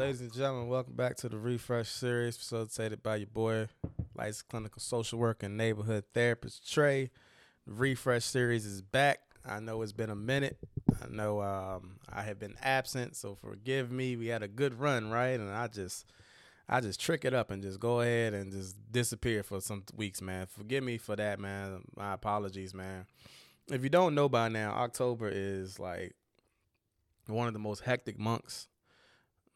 Ladies and gentlemen, welcome back to the Refresh series facilitated by your boy, licensed clinical social worker and neighborhood therapist Trey. The Refresh series is back. I know it's been a minute. I know um, I have been absent, so forgive me. We had a good run, right? And I just I just trick it up and just go ahead and just disappear for some weeks, man. Forgive me for that, man. My apologies, man. If you don't know by now, October is like one of the most hectic months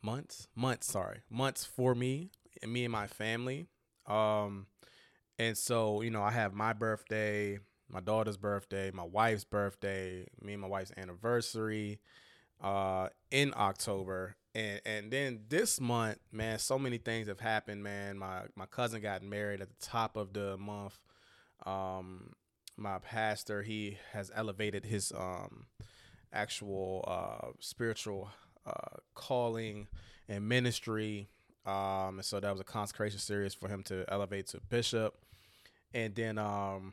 months months sorry months for me and me and my family. Um and so you know i have my birthday my daughter's birthday my wife's birthday me and my wife's anniversary uh in october. And and then this month man so many things have happened man. My my cousin got married at the top of the month. Um my pastor he has elevated his um actual uh spiritual uh, calling and ministry. Um, and so that was a consecration series for him to elevate to bishop. And then um,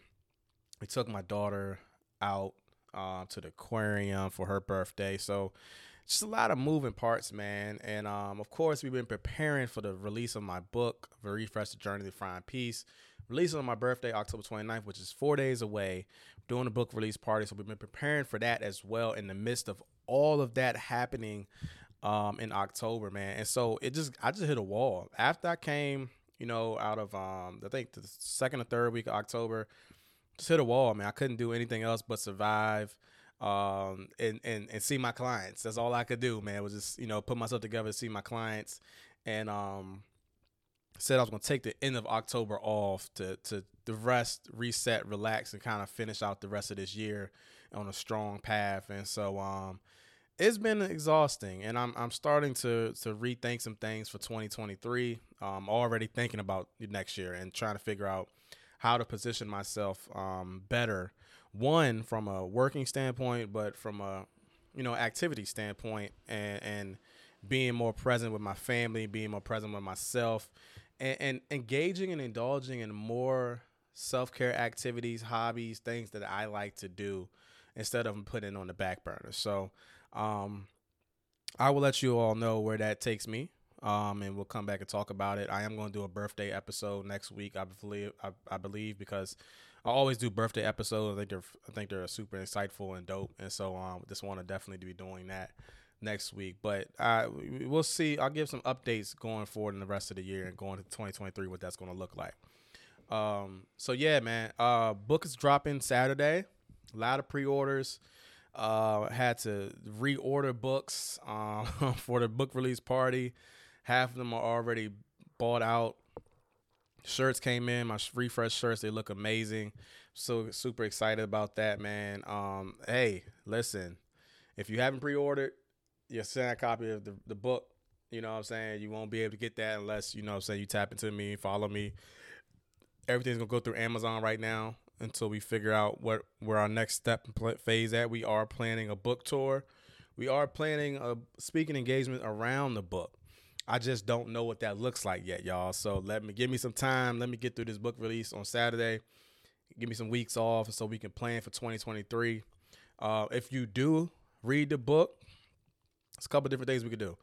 we took my daughter out uh, to the aquarium for her birthday. So just a lot of moving parts, man. And um, of course, we've been preparing for the release of my book, The Refresh the Journey to Find Peace. Releasing on my birthday, October 29th, which is four days away. Doing a book release party. So we've been preparing for that as well in the midst of all of that happening um, in October, man. And so it just I just hit a wall. After I came, you know, out of um, I think the second or third week of October, just hit a wall, man. I couldn't do anything else but survive. Um, and, and, and see my clients. That's all I could do, man, was just, you know, put myself together to see my clients. And, um, said I was gonna take the end of October off to to rest, reset, relax, and kind of finish out the rest of this year on a strong path. And so um it's been exhausting and I'm I'm starting to to rethink some things for 2023. I'm already thinking about next year and trying to figure out how to position myself um, better. One from a working standpoint, but from a you know activity standpoint, and and being more present with my family, being more present with myself, and, and engaging and indulging in more self care activities, hobbies, things that I like to do instead of putting on the back burner. So um, I will let you all know where that takes me. Um, and we'll come back and talk about it. I am going to do a birthday episode next week. I believe, I, I believe, because I always do birthday episodes. I think they're, I think they're super insightful and dope. And so, um, just want to definitely be doing that next week. But I, we'll see. I'll give some updates going forward in the rest of the year and going to 2023, what that's going to look like. Um, so yeah, man. Uh, book is dropping Saturday. A lot of pre-orders. Uh, had to reorder books um, for the book release party. Half of them are already bought out. Shirts came in, my refresh shirts. They look amazing. So super excited about that, man. Um, hey, listen, if you haven't pre-ordered, you send a copy of the, the book. You know what I'm saying? You won't be able to get that unless, you know what I'm saying, you tap into me, follow me. Everything's gonna go through Amazon right now until we figure out what where our next step phase at. We are planning a book tour. We are planning a speaking engagement around the book. I just don't know what that looks like yet, y'all. So let me give me some time. Let me get through this book release on Saturday. Give me some weeks off so we can plan for 2023. Uh, if you do read the book, it's a couple different things we could do.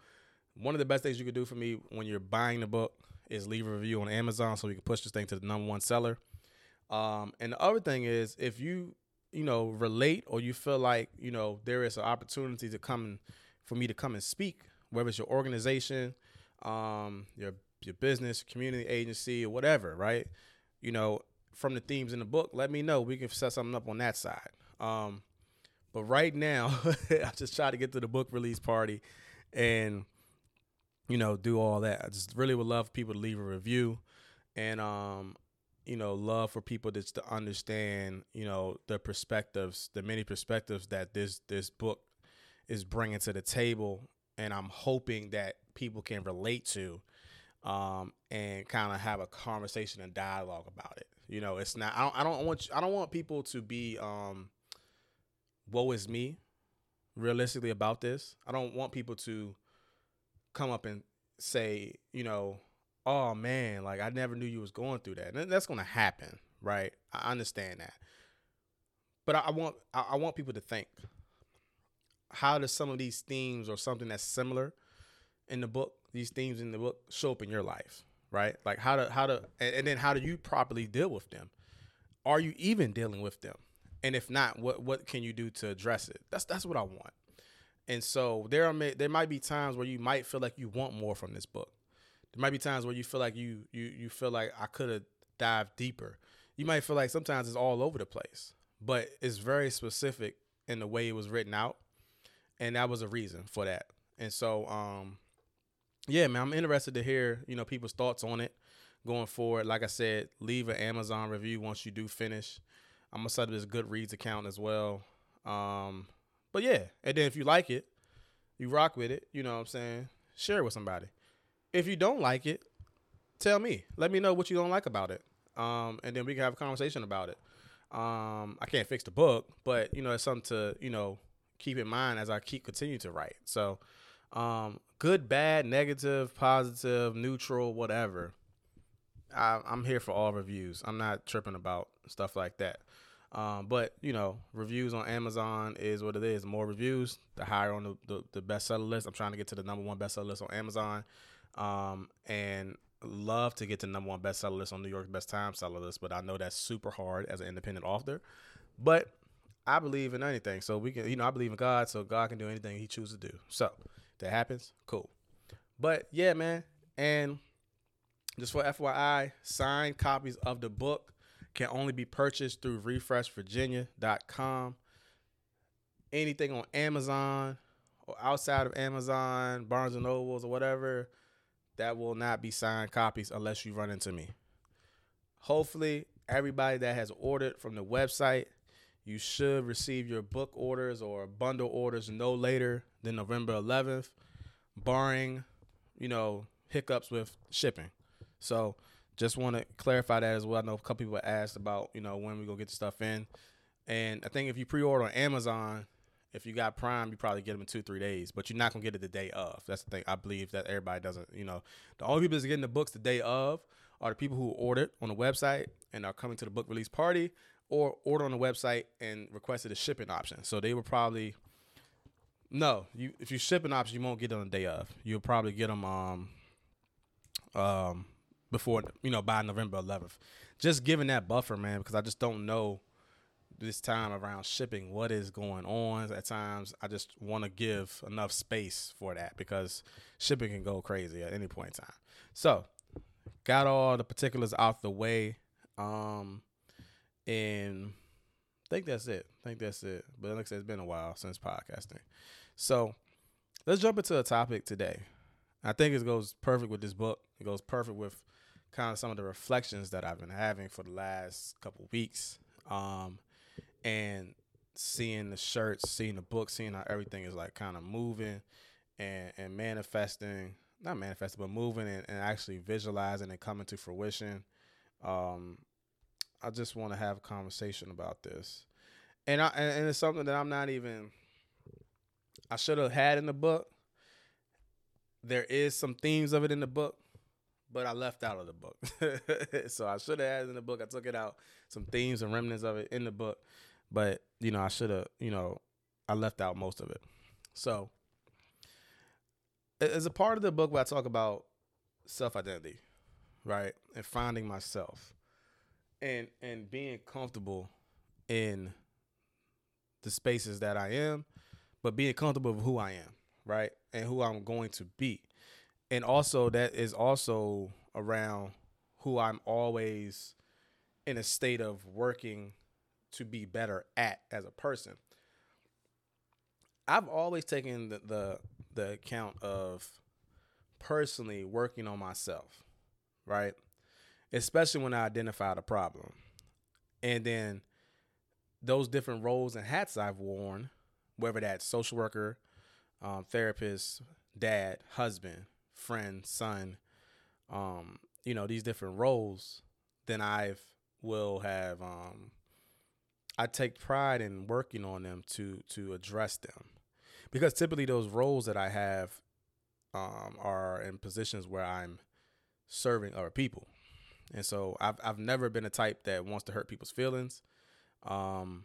One of the best things you could do for me when you're buying the book is leave a review on Amazon so we can push this thing to the number one seller. Um, and the other thing is, if you you know relate or you feel like you know there is an opportunity to come for me to come and speak, whether it's your organization, um, your your business, community agency, or whatever, right? You know, from the themes in the book, let me know. We can set something up on that side. Um, but right now, I just try to get to the book release party and you know do all that. I just really would love people to leave a review, and um, you know love for people to understand you know the perspectives the many perspectives that this this book is bringing to the table. And i'm hoping that people can relate to um, and kind of have a conversation and dialogue about it. You know it's not i don't, I don't want i don't want people to be um woe is me realistically about this. I don't want people to come up and say you know oh man, like I never knew you was going through that. And that's gonna happen, right? I understand that. But I, I want I, I want people to think, how does some of these themes or something that's similar in the book these themes in the book show up in your life, right? Like how to how to and, and then how do you properly deal with them? Are you even dealing with them? And if not, what what can you do to address it? That's that's what I want. And so there are there might be times where you might feel like you want more from this book. There might be times where you feel like you you you feel like I could have dived deeper. You might feel like sometimes it's all over the place, but it's very specific in the way it was written out, and that was a reason for that. And so, um, yeah, man, I'm interested to hear you know people's thoughts on it going forward. Like I said, leave an Amazon review once you do finish. I'm gonna set up this Goodreads account as well. Um, but yeah, and then if you like it, you rock with it. You know what I'm saying? Share it with somebody. If you don't like it, tell me. Let me know what you don't like about it. Um, and then we can have a conversation about it. Um, I can't fix the book, but you know, it's something to you know keep in mind as I keep continue to write. So, um, good, bad, negative, positive, neutral, whatever. I, I'm here for all reviews. I'm not tripping about stuff like that. Um, but you know, reviews on Amazon is what it is. The more reviews, the higher on the, the, the bestseller list. I'm trying to get to the number one bestseller list on Amazon, um, and love to get to number one bestseller list on New York's best time seller list. But I know that's super hard as an independent author. But I believe in anything, so we can, you know, I believe in God, so God can do anything He chooses to do. So that happens, cool. But yeah, man, and just for FYI, signed copies of the book can only be purchased through refreshvirginia.com. Anything on Amazon or outside of Amazon, Barnes and Nobles or whatever, that will not be signed copies unless you run into me. Hopefully, everybody that has ordered from the website, you should receive your book orders or bundle orders no later than November 11th, barring, you know, hiccups with shipping. So, just want to clarify that as well. I know a couple people asked about, you know, when we go get the stuff in. And I think if you pre-order on Amazon, if you got Prime, you probably get them in two, three days, but you're not gonna get it the day of. That's the thing. I believe that everybody doesn't. You know, the only people that's getting the books the day of are the people who ordered on the website and are coming to the book release party, or order on the website and requested a shipping option. So they will probably no. You if you ship an option, you won't get them the day of. You'll probably get them um um before you know by November 11th. Just giving that buffer, man, because I just don't know this time around shipping what is going on. At times, I just want to give enough space for that because shipping can go crazy at any point in time. So, got all the particulars out the way, um, and I think that's it. I think that's it. But like I said, it's been a while since podcasting. So, let's jump into a topic today. I think it goes perfect with this book. It goes perfect with kind of some of the reflections that I've been having for the last couple weeks. Um, and seeing the shirts, seeing the book, seeing how everything is like kind of moving and, and manifesting, not manifesting, but moving and, and actually visualizing and coming to fruition. Um, I just want to have a conversation about this. And I and it's something that I'm not even I should have had in the book. There is some themes of it in the book, but I left out of the book. so I should have had it in the book. I took it out, some themes and remnants of it in the book, but you know I should have, you know, I left out most of it. So as a part of the book where I talk about self identity, right, and finding myself, and and being comfortable in the spaces that I am, but being comfortable with who I am, right, and who I'm going to be and also that is also around who I'm always in a state of working to be better at as a person. I've always taken the the, the account of personally working on myself, right? Especially when I identify the problem. And then those different roles and hats I've worn, whether that's social worker, um, therapist, dad, husband, friend, son, um, you know, these different roles, then I've will have um, I take pride in working on them to to address them. Because typically those roles that I have um, are in positions where I'm serving other people. And so I've I've never been a type that wants to hurt people's feelings. Um,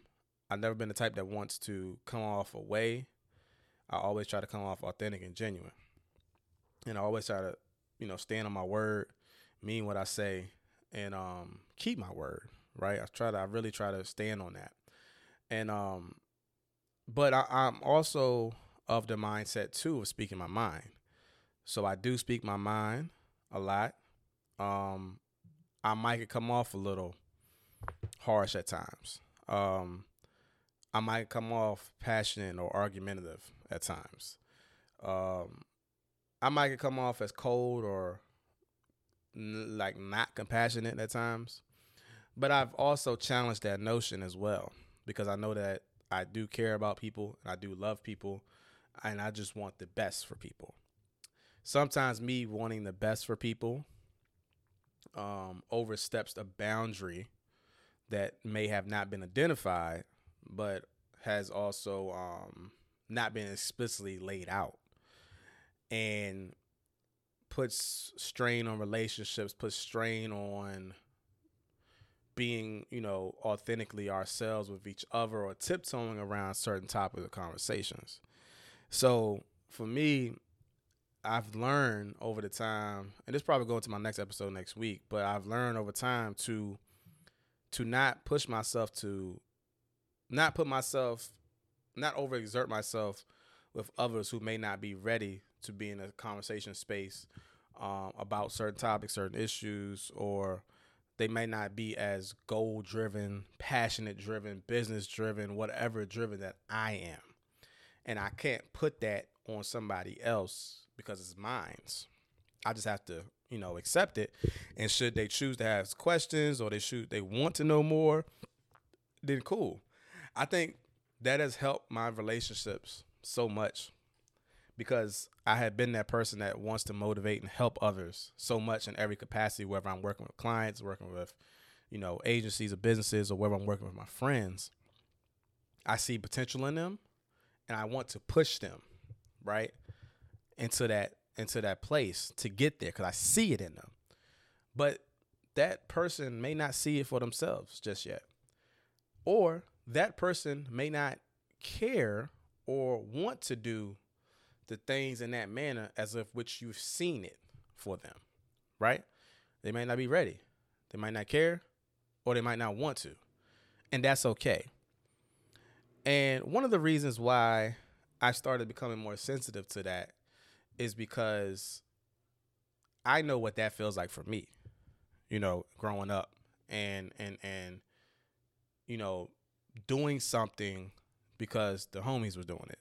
I've never been the type that wants to come off away. I always try to come off authentic and genuine. and I always try to, you know, stand on my word, mean what I say, and um, keep my word. Right. I try to. I really try to stand on that. And um, but I, I'm also of the mindset too of speaking my mind. So I do speak my mind a lot. Um, I might come off a little harsh at times. Um, I might come off passionate or argumentative at times. Um, I might come off as cold or n- like not compassionate at times. But I've also challenged that notion as well because I know that I do care about people and I do love people and I just want the best for people. Sometimes me wanting the best for people um, oversteps a boundary that may have not been identified, but has also um, not been explicitly laid out, and puts strain on relationships, puts strain on being, you know, authentically ourselves with each other or tiptoeing around certain topics of conversations. So for me, I've learned over the time, and this probably going to my next episode next week, but I've learned over time to to not push myself to not put myself not overexert myself with others who may not be ready to be in a conversation space um, about certain topics, certain issues, or they may not be as goal driven, passionate driven, business driven, whatever driven that I am. And I can't put that on somebody else because it's mine. I just have to, you know, accept it. And should they choose to ask questions or they should they want to know more, then cool. I think that has helped my relationships so much because I have been that person that wants to motivate and help others so much in every capacity, whether I'm working with clients, working with, you know, agencies or businesses, or whether I'm working with my friends. I see potential in them and I want to push them, right? Into that into that place to get there because I see it in them. But that person may not see it for themselves just yet. Or that person may not care or want to do the things in that manner as of which you've seen it for them, right? They might not be ready. They might not care or they might not want to. And that's okay. And one of the reasons why I started becoming more sensitive to that is because I know what that feels like for me. You know, growing up and and and you know, doing something because the homies were doing it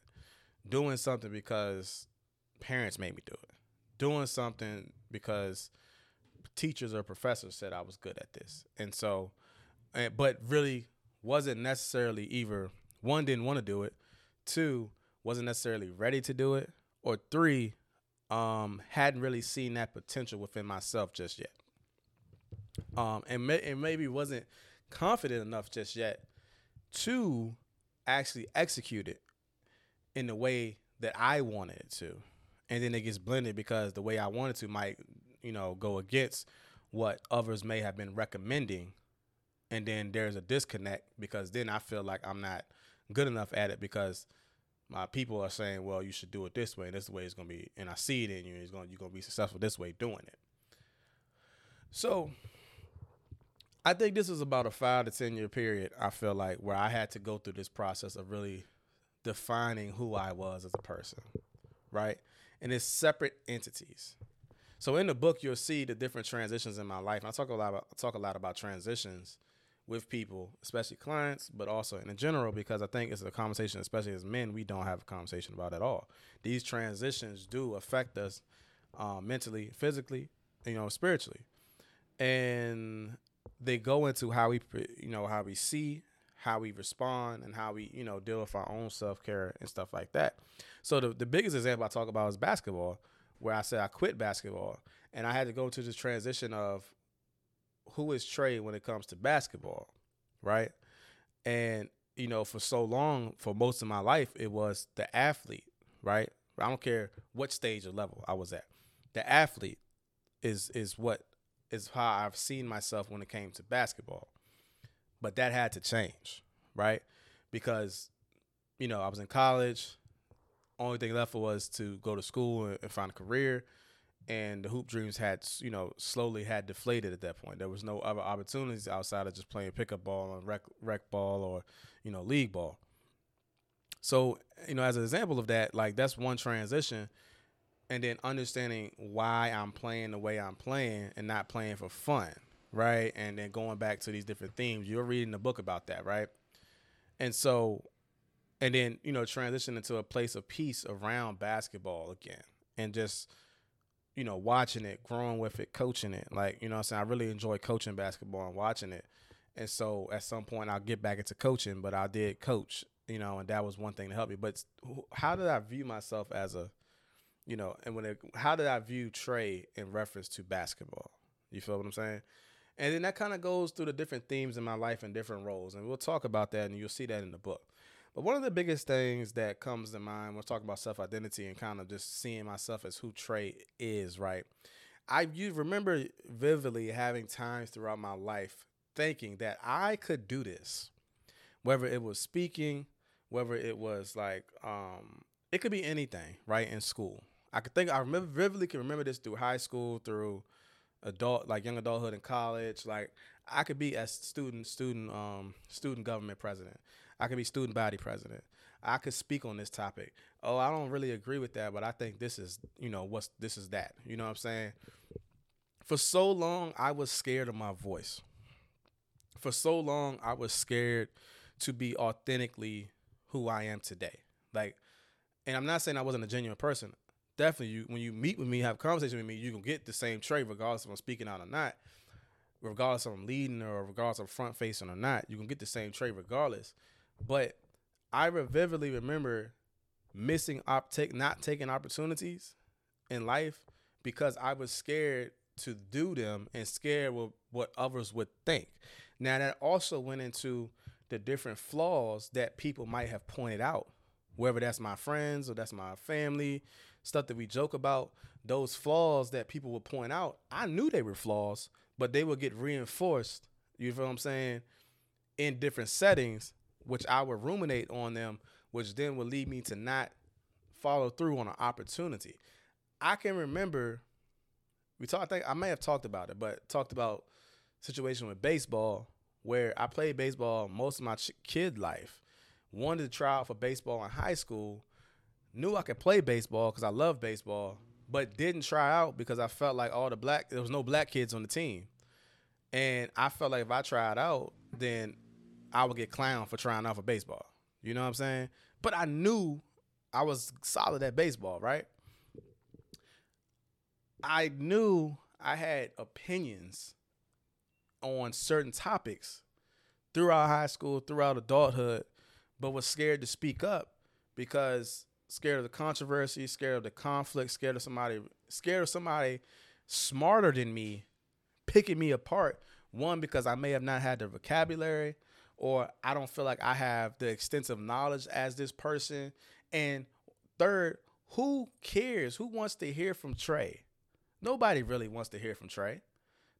doing something because parents made me do it, doing something because teachers or professors said I was good at this, and so, but really wasn't necessarily either one didn't want to do it, two wasn't necessarily ready to do it, or three um, hadn't really seen that potential within myself just yet, um, and, may, and maybe wasn't confident enough just yet to actually execute it in the way that I wanted it to. And then it gets blended because the way I wanted to might, you know, go against what others may have been recommending. And then there's a disconnect because then I feel like I'm not good enough at it because my people are saying, well, you should do it this way, and this way is gonna be, and I see it in you, it's gonna you're gonna be successful this way doing it. So I think this is about a five to ten year period. I feel like where I had to go through this process of really defining who I was as a person, right? And it's separate entities. So in the book, you'll see the different transitions in my life. And I talk a lot about I talk a lot about transitions with people, especially clients, but also in general, because I think it's a conversation, especially as men, we don't have a conversation about at all. These transitions do affect us um, mentally, physically, you know, spiritually, and they go into how we, you know, how we see, how we respond and how we, you know, deal with our own self care and stuff like that. So the, the biggest example I talk about is basketball, where I said I quit basketball and I had to go to this transition of who is Trey when it comes to basketball, right? And you know, for so long, for most of my life, it was the athlete, right? I don't care what stage or level I was at. The athlete is is what is how I've seen myself when it came to basketball. But that had to change, right? Because, you know, I was in college. Only thing left for was to go to school and, find a career. and the hoop dreams had you know slowly had deflated at that point. There was no other opportunities outside of just playing pickup ball and rec rec ball or you know league ball. So you know, as an example of that, like that's one transition, and then understanding why I'm playing the way I'm playing and not playing for fun, right? And then going back to these different themes. You're reading the book about that, right? And so, and then you know, transition into a place of peace around basketball again, and just you know, watching it, growing with it, coaching it. Like, you know I'm saying? I really enjoy coaching basketball and watching it. And so at some point I'll get back into coaching, but I did coach, you know, and that was one thing to help me. But how did I view myself as a, you know, and when it, how did I view Trey in reference to basketball? You feel what I'm saying? And then that kind of goes through the different themes in my life and different roles. And we'll talk about that and you'll see that in the book. But one of the biggest things that comes to mind when we're talking about self identity and kind of just seeing myself as who Trey is, right? I you remember vividly having times throughout my life thinking that I could do this, whether it was speaking, whether it was like um, it could be anything, right? In school, I could think I remember vividly can remember this through high school, through adult like young adulthood in college. Like I could be a student, student, um, student government president. I could be student body president. I could speak on this topic. Oh, I don't really agree with that, but I think this is, you know, what's this is that. You know what I'm saying? For so long, I was scared of my voice. For so long, I was scared to be authentically who I am today. Like, and I'm not saying I wasn't a genuine person. Definitely, you when you meet with me, have conversation with me, you can get the same trait regardless if I'm speaking out or not. Regardless if I'm leading or regardless of front facing or not, you can get the same trait regardless. But I vividly remember missing op take not taking opportunities in life because I was scared to do them and scared with what others would think. Now that also went into the different flaws that people might have pointed out, whether that's my friends or that's my family, stuff that we joke about, those flaws that people would point out, I knew they were flaws, but they would get reinforced, you feel what I'm saying, in different settings which I would ruminate on them, which then would lead me to not follow through on an opportunity. I can remember we talked. I think I may have talked about it, but talked about situation with baseball where I played baseball most of my kid life. Wanted to try out for baseball in high school. Knew I could play baseball because I love baseball, but didn't try out because I felt like all the black there was no black kids on the team, and I felt like if I tried out, then I would get clowned for trying out for baseball. You know what I'm saying? But I knew I was solid at baseball, right? I knew I had opinions on certain topics throughout high school, throughout adulthood, but was scared to speak up because scared of the controversy, scared of the conflict, scared of somebody, scared of somebody smarter than me picking me apart. One, because I may have not had the vocabulary, or I don't feel like I have the extensive knowledge as this person. And third, who cares? Who wants to hear from Trey? Nobody really wants to hear from Trey.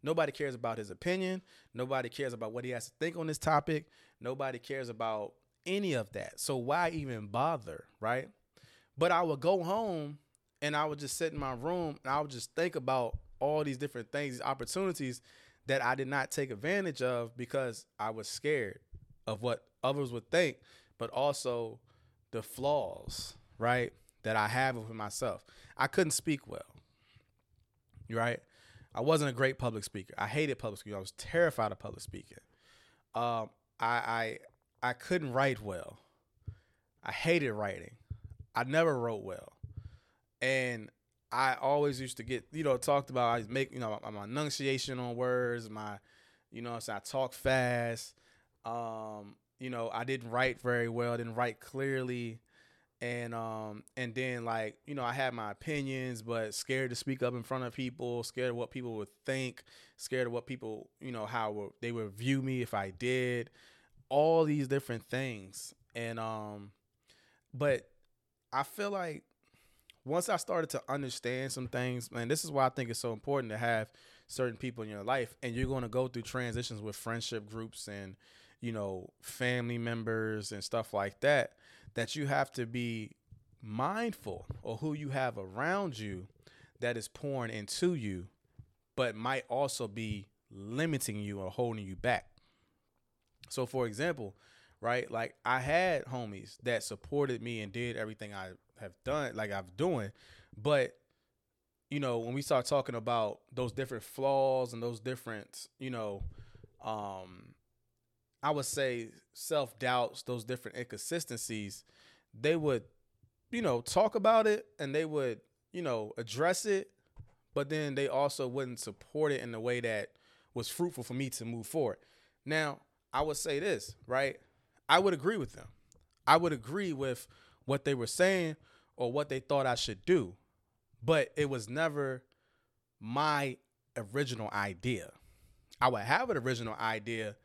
Nobody cares about his opinion. Nobody cares about what he has to think on this topic. Nobody cares about any of that. So why even bother, right? But I would go home and I would just sit in my room and I would just think about all these different things, these opportunities that I did not take advantage of because I was scared of what others would think, but also the flaws, right, that I have with myself. I couldn't speak well, right? I wasn't a great public speaker. I hated public speaking. I was terrified of public speaking. Um, I, I I couldn't write well. I hated writing. I never wrote well, and I always used to get you know talked about. I make you know my enunciation on words, my you know so I talk fast. Um, you know, I didn't write very well, didn't write clearly. And um and then like, you know, I had my opinions, but scared to speak up in front of people, scared of what people would think, scared of what people, you know, how they would view me if I did. All these different things. And um but I feel like once I started to understand some things, man, this is why I think it's so important to have certain people in your life and you're going to go through transitions with friendship groups and you know, family members and stuff like that, that you have to be mindful of who you have around you that is pouring into you, but might also be limiting you or holding you back. So, for example, right, like I had homies that supported me and did everything I have done, like I've doing, but you know, when we start talking about those different flaws and those different, you know, um, I would say self doubts, those different inconsistencies, they would, you know, talk about it and they would, you know, address it, but then they also wouldn't support it in the way that was fruitful for me to move forward. Now, I would say this, right? I would agree with them. I would agree with what they were saying or what they thought I should do but it was never my original idea. I would have an original idea,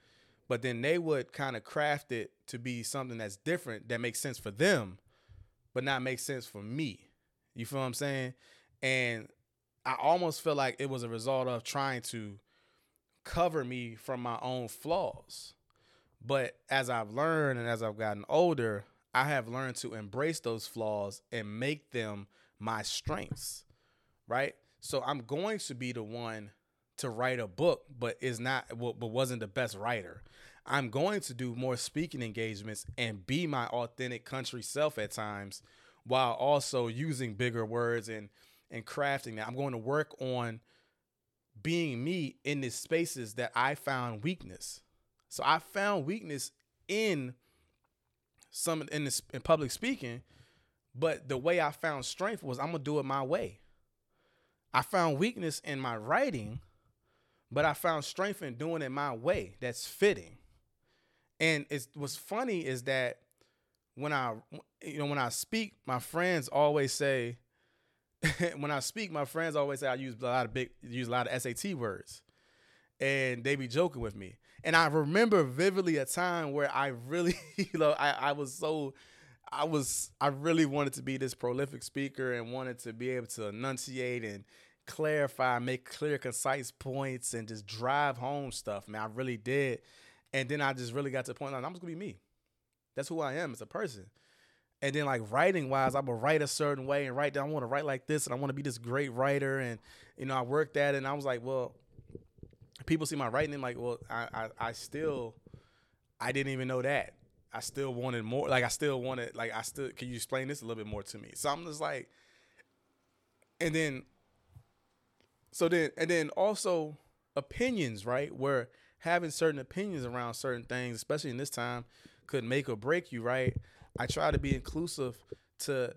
but then they would kind of craft it to be something that's different that makes sense for them, but not make sense for me. You feel what I'm saying? And I almost feel like it was a result of trying to cover me from my own flaws. But as I've learned and as I've gotten older, I have learned to embrace those flaws and make them my strengths, right? So I'm going to be the one to write a book, but is not, but wasn't the best writer. I'm going to do more speaking engagements and be my authentic country self at times, while also using bigger words and and crafting that. I'm going to work on being me in the spaces that I found weakness. So I found weakness in some in this in public speaking but the way I found strength was I'm gonna do it my way. I found weakness in my writing, but I found strength in doing it my way. That's fitting. And it's what's funny is that when I you know when I speak, my friends always say when I speak, my friends always say I use a lot of big use a lot of SAT words. And they be joking with me. And I remember vividly a time where I really, you know, I, I was so I was I really wanted to be this prolific speaker and wanted to be able to enunciate and clarify, make clear, concise points, and just drive home stuff. Man, I really did. And then I just really got to the point like I'm just gonna be me. That's who I am as a person. And then like writing wise, I would write a certain way and write down. I want to write like this, and I want to be this great writer. And you know, I worked at it, and I was like, well, people see my writing, and like, well, I, I, I still, I didn't even know that. I still wanted more. Like I still wanted. Like I still. Can you explain this a little bit more to me? So I'm just like, and then, so then, and then also opinions, right? Where having certain opinions around certain things, especially in this time, could make or break you, right? I try to be inclusive to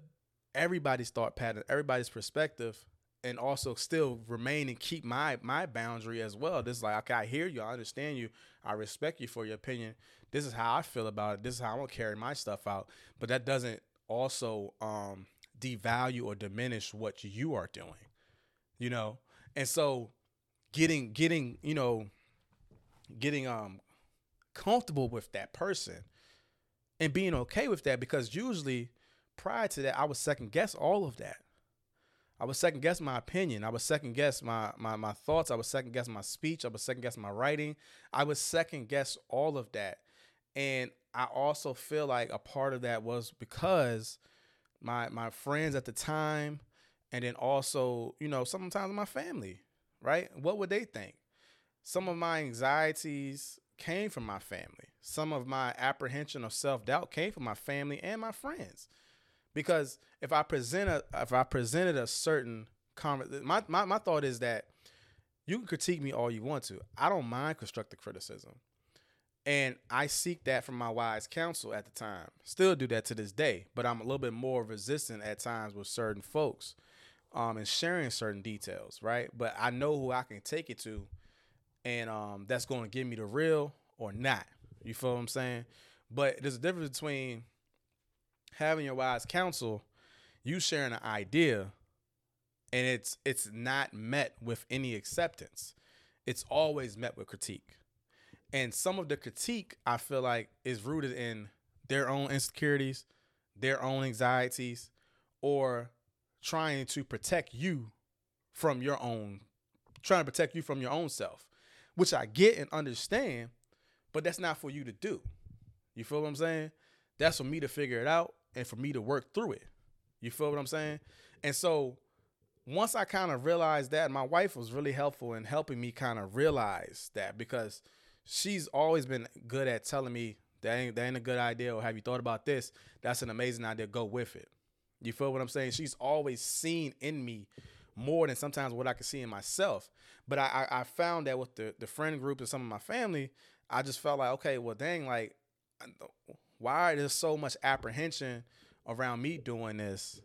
everybody's thought pattern, everybody's perspective, and also still remain and keep my my boundary as well. This is like, okay, I hear you, I understand you, I respect you for your opinion. This is how I feel about it. This is how I'm gonna carry my stuff out. But that doesn't also um devalue or diminish what you are doing. You know? And so getting getting, you know, getting um comfortable with that person and being okay with that because usually prior to that I would second guess all of that. I would second guess my opinion. I would second guess my, my my thoughts. I would second guess my speech. I would second guess my writing. I would second guess all of that. And I also feel like a part of that was because my my friends at the time and then also, you know, sometimes my family, right? What would they think? Some of my anxieties came from my family. Some of my apprehension of self-doubt came from my family and my friends because if I present a if I presented a certain comment, my, my my thought is that you can critique me all you want to. I don't mind constructive criticism. And I seek that from my wise counsel at the time. Still do that to this day, but I'm a little bit more resistant at times with certain folks um, and sharing certain details, right? But I know who I can take it to, and um, that's going to give me the real or not. You feel what I'm saying? But there's a difference between having your wise counsel, you sharing an idea, and it's it's not met with any acceptance. It's always met with critique. And some of the critique I feel like is rooted in their own insecurities, their own anxieties, or trying to protect you from your own trying to protect you from your own self, which I get and understand, but that's not for you to do. You feel what I'm saying? That's for me to figure it out and for me to work through it. You feel what I'm saying? And so once I kind of realized that, my wife was really helpful in helping me kind of realize that because she's always been good at telling me that ain't that ain't a good idea or have you thought about this? That's an amazing idea. Go with it. You feel what I'm saying? She's always seen in me more than sometimes what I can see in myself. But I, I, I found that with the, the friend group and some of my family, I just felt like, okay, well, dang, like, why there's so much apprehension around me doing this?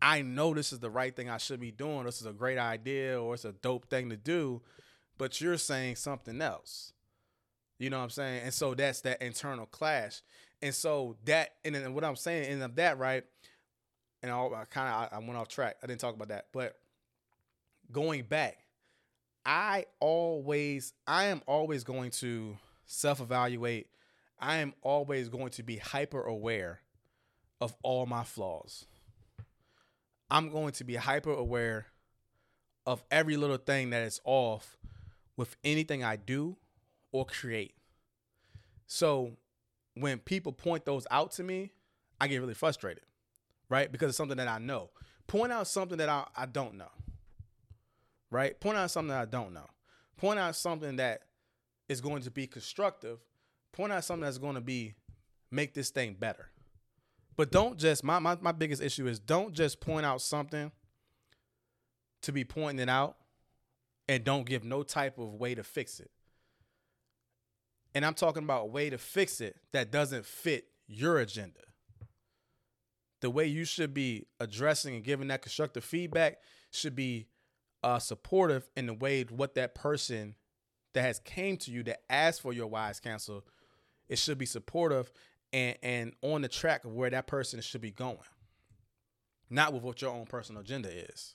I know this is the right thing I should be doing. This is a great idea or it's a dope thing to do, but you're saying something else. You know what I'm saying? And so that's that internal clash. And so that, and then what I'm saying, and of that, right? And I, I kind of I went off track. I didn't talk about that, but going back, I always, I am always going to self evaluate. I am always going to be hyper aware of all my flaws. I'm going to be hyper aware of every little thing that is off with anything I do or create. So when people point those out to me, I get really frustrated, right? Because it's something that I know. Point out something that I, I don't know, right? Point out something that I don't know. Point out something that is going to be constructive. Point out something that's going to be make this thing better. But don't just my, my my biggest issue is don't just point out something to be pointing it out and don't give no type of way to fix it. And I'm talking about a way to fix it that doesn't fit your agenda. The way you should be addressing and giving that constructive feedback should be uh, supportive in the way what that person that has came to you that asked for your wise counsel, it should be supportive and and on the track of where that person should be going, not with what your own personal agenda is.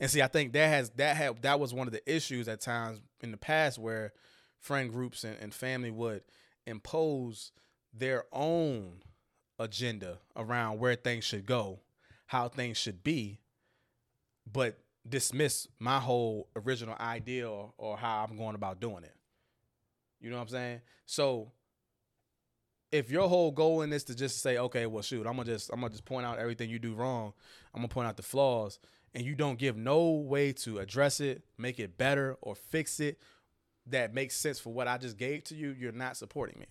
And see, I think that has that had that was one of the issues at times in the past where friend groups and, and family would impose their own agenda around where things should go, how things should be, but dismiss my whole original idea or, or how I'm going about doing it. You know what I'm saying? So if your whole goal in this is to just say, okay, well, shoot, I'm gonna just I'm gonna just point out everything you do wrong. I'm gonna point out the flaws, and you don't give no way to address it, make it better, or fix it that makes sense for what I just gave to you, you're not supporting me.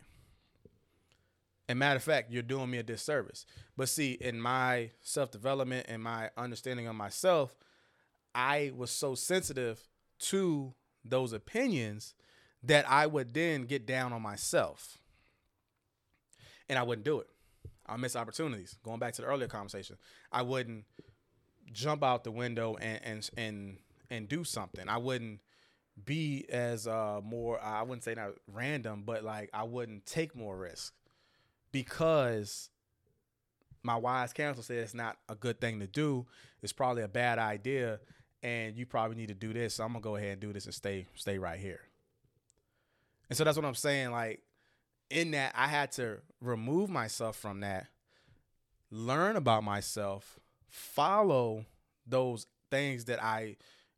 And matter of fact, you're doing me a disservice. But see, in my self development and my understanding of myself, I was so sensitive to those opinions that I would then get down on myself and I wouldn't do it. I miss opportunities. Going back to the earlier conversation, I wouldn't jump out the window and and and and do something. I wouldn't be as uh more I wouldn't say not random, but like I wouldn't take more risk because my wise counsel said it's not a good thing to do. It's probably a bad idea, and you probably need to do this. So I'm gonna go ahead and do this and stay stay right here. And so that's what I'm saying. Like in that I had to remove myself from that, learn about myself, follow those things that I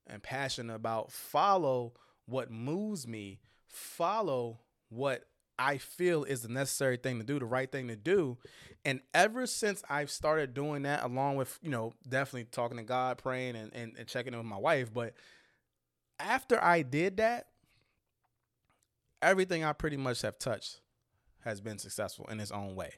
am passionate about, follow what moves me, follow what I feel is the necessary thing to do, the right thing to do. And ever since I've started doing that, along with, you know, definitely talking to God, praying and, and, and checking in with my wife, but after I did that, everything I pretty much have touched has been successful in its own way.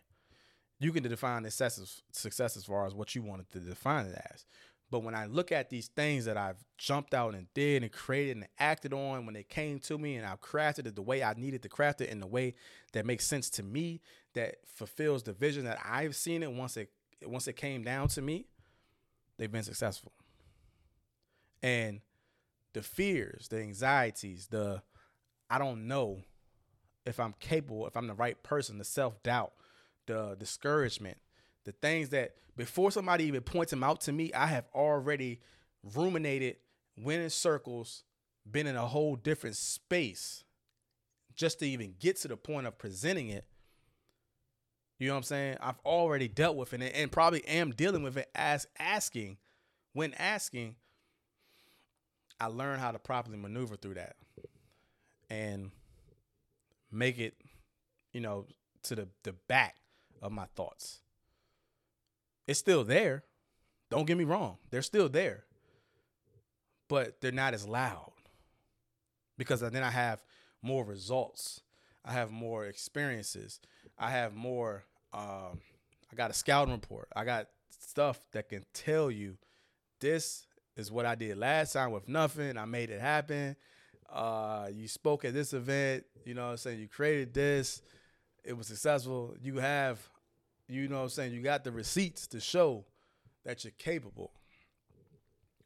You can define success, success as far as what you wanted to define it as. But when I look at these things that I've jumped out and did and created and acted on when they came to me and I've crafted it the way I needed to craft it in the way that makes sense to me, that fulfills the vision that I've seen it once it once it came down to me, they've been successful. And the fears, the anxieties, the I don't know if I'm capable, if I'm the right person, the self doubt, the discouragement, the things that before somebody even points them out to me, I have already ruminated, went in circles, been in a whole different space just to even get to the point of presenting it. You know what I'm saying? I've already dealt with it and probably am dealing with it as asking. When asking, I learned how to properly maneuver through that. And make it, you know, to the, the back of my thoughts. It's still there. Don't get me wrong, they're still there, but they're not as loud because then I have more results. I have more experiences. I have more. Um, I got a scouting report. I got stuff that can tell you this is what I did last time with nothing. I made it happen. Uh, you spoke at this event. You know what I'm saying? You created this. It was successful. You have, you know what I'm saying? You got the receipts to show that you're capable.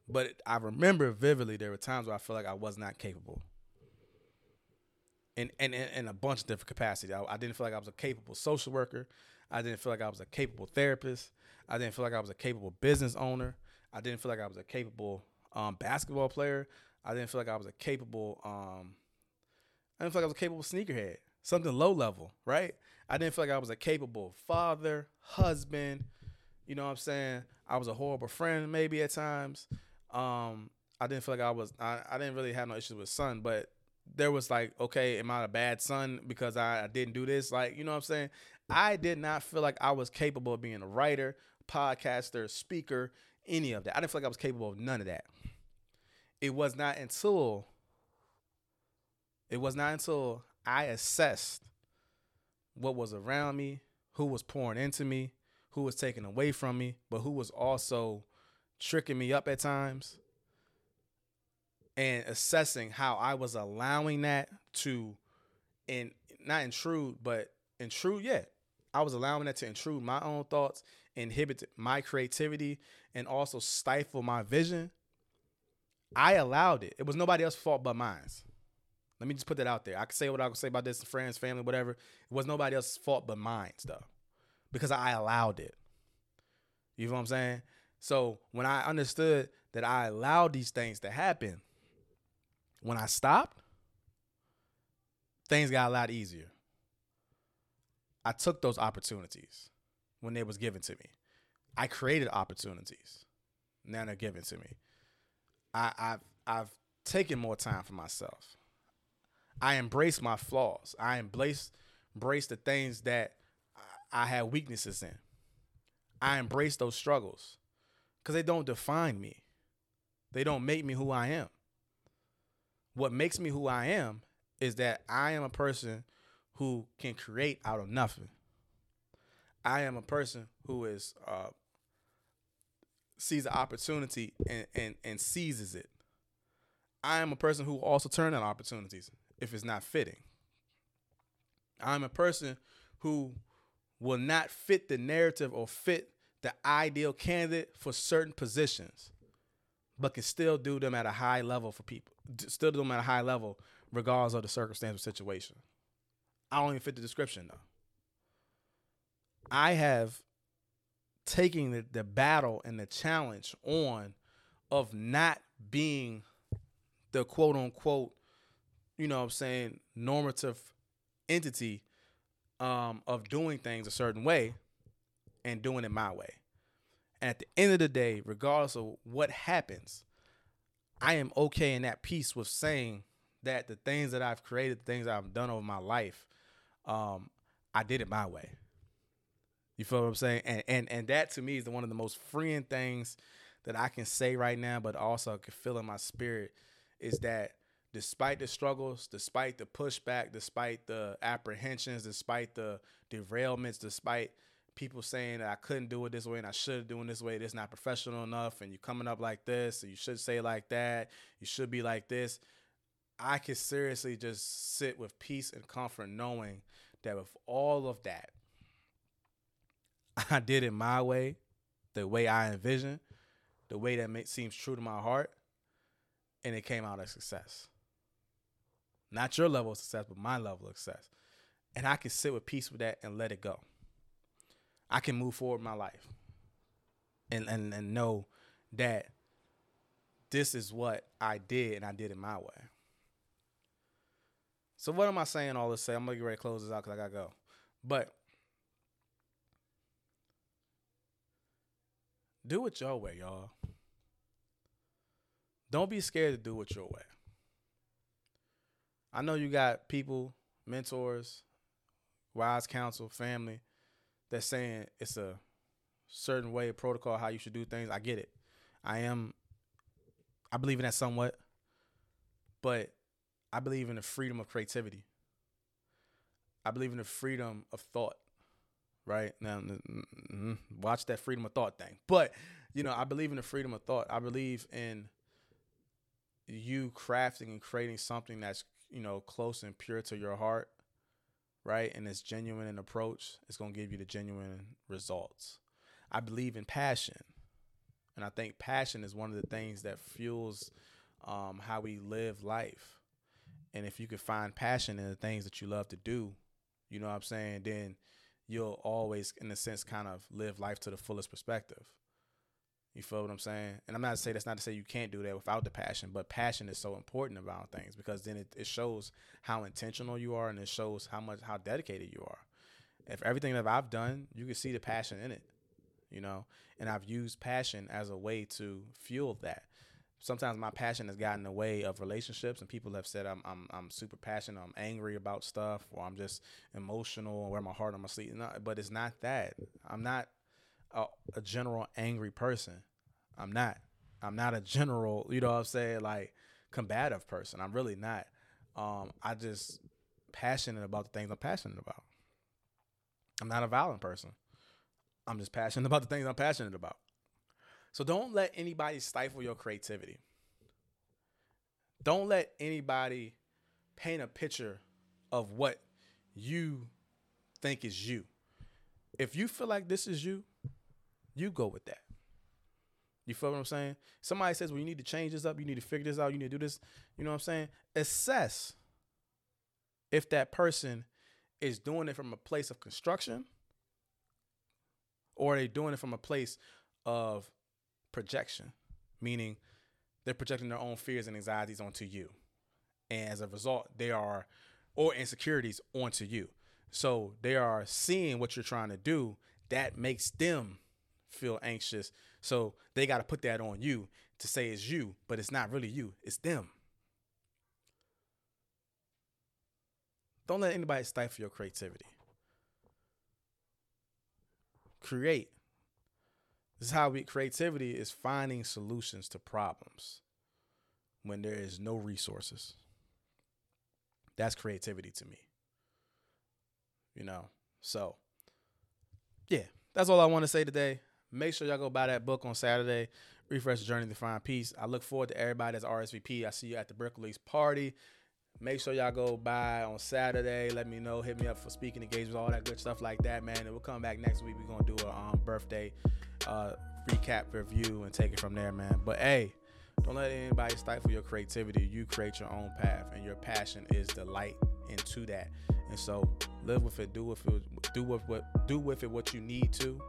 But I remember vividly there were times where I felt like I was not capable. In, in, in a bunch of different capacities. I, I didn't feel like I was a capable social worker. I didn't feel like I was a capable therapist. I didn't feel like I was a capable business owner. I didn't feel like I was a capable um, basketball player. I didn't feel like I was a capable. Um, I didn't feel like I was a capable sneakerhead. Something low level, right? I didn't feel like I was a capable father, husband. You know what I'm saying? I was a horrible friend, maybe at times. Um, I didn't feel like I was. I, I didn't really have no issues with son, but there was like, okay, am I a bad son because I, I didn't do this? Like, you know what I'm saying? I did not feel like I was capable of being a writer, podcaster, speaker, any of that. I didn't feel like I was capable of none of that. It was not until it was not until I assessed what was around me, who was pouring into me, who was taken away from me, but who was also tricking me up at times and assessing how I was allowing that to and not intrude, but intrude, yeah. I was allowing that to intrude my own thoughts, inhibit my creativity, and also stifle my vision. I allowed it. It was nobody else's fault but mine. Let me just put that out there. I can say what I can say about this, friends, family, whatever. It was nobody else's fault but mine, though, because I allowed it. You know what I'm saying? So when I understood that I allowed these things to happen, when I stopped, things got a lot easier. I took those opportunities when they was given to me. I created opportunities. Now they're given to me. I, I've I've taken more time for myself. I embrace my flaws. I embrace embrace the things that I have weaknesses in. I embrace those struggles because they don't define me. They don't make me who I am. What makes me who I am is that I am a person who can create out of nothing. I am a person who is uh, sees an opportunity and, and and seizes it. I am a person who also turn down opportunities if it's not fitting. I'm a person who will not fit the narrative or fit the ideal candidate for certain positions, but can still do them at a high level for people. Still do them at a high level, regardless of the circumstance or situation. I don't even fit the description though. I have taken the, the battle and the challenge on of not being the quote unquote, you know what I'm saying, normative entity um, of doing things a certain way and doing it my way. And at the end of the day, regardless of what happens, I am okay in that peace with saying that the things that I've created, the things I've done over my life, um, I did it my way. You feel what I'm saying? And and and that to me is one of the most freeing things that I can say right now, but also I can feel in my spirit is that despite the struggles, despite the pushback, despite the apprehensions, despite the derailments, despite people saying that I couldn't do it this way and I should have doing this way, this not professional enough, and you coming up like this, and you should say like that, you should be like this. I can seriously just sit with peace and comfort knowing that with all of that, I did it my way, the way I envision, the way that makes, seems true to my heart, and it came out a success. Not your level of success, but my level of success. And I can sit with peace with that and let it go. I can move forward in my life and, and, and know that this is what I did and I did it my way. So what am I saying all this say? I'm gonna get ready to close this out because I gotta go. But do it your way, y'all. Don't be scared to do it your way. I know you got people, mentors, wise counsel, family that's saying it's a certain way of protocol how you should do things. I get it. I am I believe in that somewhat. But I believe in the freedom of creativity. I believe in the freedom of thought. Right? Now watch that freedom of thought thing. But, you know, I believe in the freedom of thought. I believe in you crafting and creating something that's, you know, close and pure to your heart right? And it's genuine in approach, it's going to give you the genuine results. I believe in passion. And I think passion is one of the things that fuels um, how we live life. And if you can find passion in the things that you love to do, you know what I'm saying, then you'll always, in a sense, kind of live life to the fullest perspective. You feel what I'm saying? And I'm not to say that's not to say you can't do that without the passion, but passion is so important about things because then it, it shows how intentional you are and it shows how much how dedicated you are. If everything that I've done, you can see the passion in it, you know. And I've used passion as a way to fuel that. Sometimes my passion has gotten in the way of relationships, and people have said I'm I'm I'm super passionate, I'm angry about stuff, or I'm just emotional, or wear my heart on my sleeve. No, but it's not that. I'm not a, a general angry person. I'm not. I'm not a general, you know what I'm saying, like combative person. I'm really not. Um, I just passionate about the things I'm passionate about. I'm not a violent person. I'm just passionate about the things I'm passionate about. So don't let anybody stifle your creativity. Don't let anybody paint a picture of what you think is you. If you feel like this is you, you go with that. You feel what I'm saying? Somebody says, well, you need to change this up. You need to figure this out. You need to do this. You know what I'm saying? Assess if that person is doing it from a place of construction or are they doing it from a place of projection, meaning they're projecting their own fears and anxieties onto you. And as a result, they are, or insecurities onto you. So they are seeing what you're trying to do. That makes them feel anxious. So they got to put that on you to say it's you, but it's not really you, it's them. Don't let anybody stifle your creativity. Create. This is how we creativity is finding solutions to problems when there is no resources. That's creativity to me. You know. So, yeah, that's all I want to say today. Make sure y'all go buy that book on Saturday. Refresh the Journey to Find Peace. I look forward to everybody that's RSVP. I see you at the Berkeley's party. Make sure y'all go by on Saturday. Let me know. Hit me up for speaking engagements, all that good stuff like that, man. And we'll come back next week. We're gonna do a um, birthday uh, recap review and take it from there, man. But hey, don't let anybody stifle your creativity. You create your own path, and your passion is the light into that. And so, live with it. Do with it. Do with what. Do with it what you need to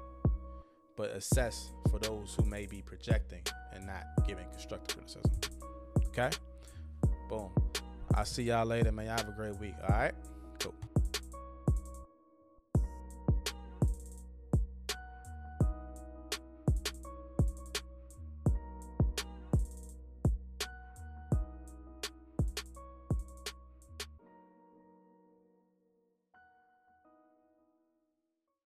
but assess for those who may be projecting and not giving constructive criticism. Okay? Boom. I'll see y'all later, man. Y'all have a great week. All right? Cool.